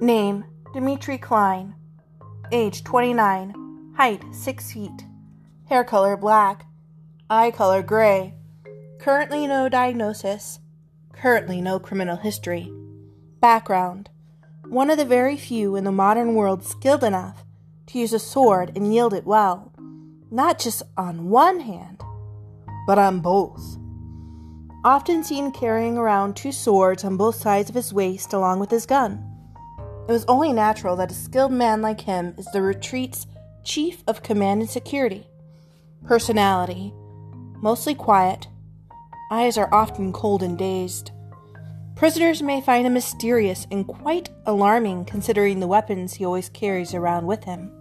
Name Dimitri Kleine. Age 29. Height 6 feet. Hair color black. Eye color gray. Currently no diagnosis. Currently no criminal history. Background One of the very few in the modern world skilled enough to use a sword and wield it well, not just on one hand, but on both. Often seen carrying around two swords on both sides of his waist along with his gun. It was only natural that a skilled man like him is the retreat's chief of command and security. Personality mostly quiet, eyes are often cold and dazed. Prisoners may find him mysterious and quite alarming considering the weapons he always carries around with him.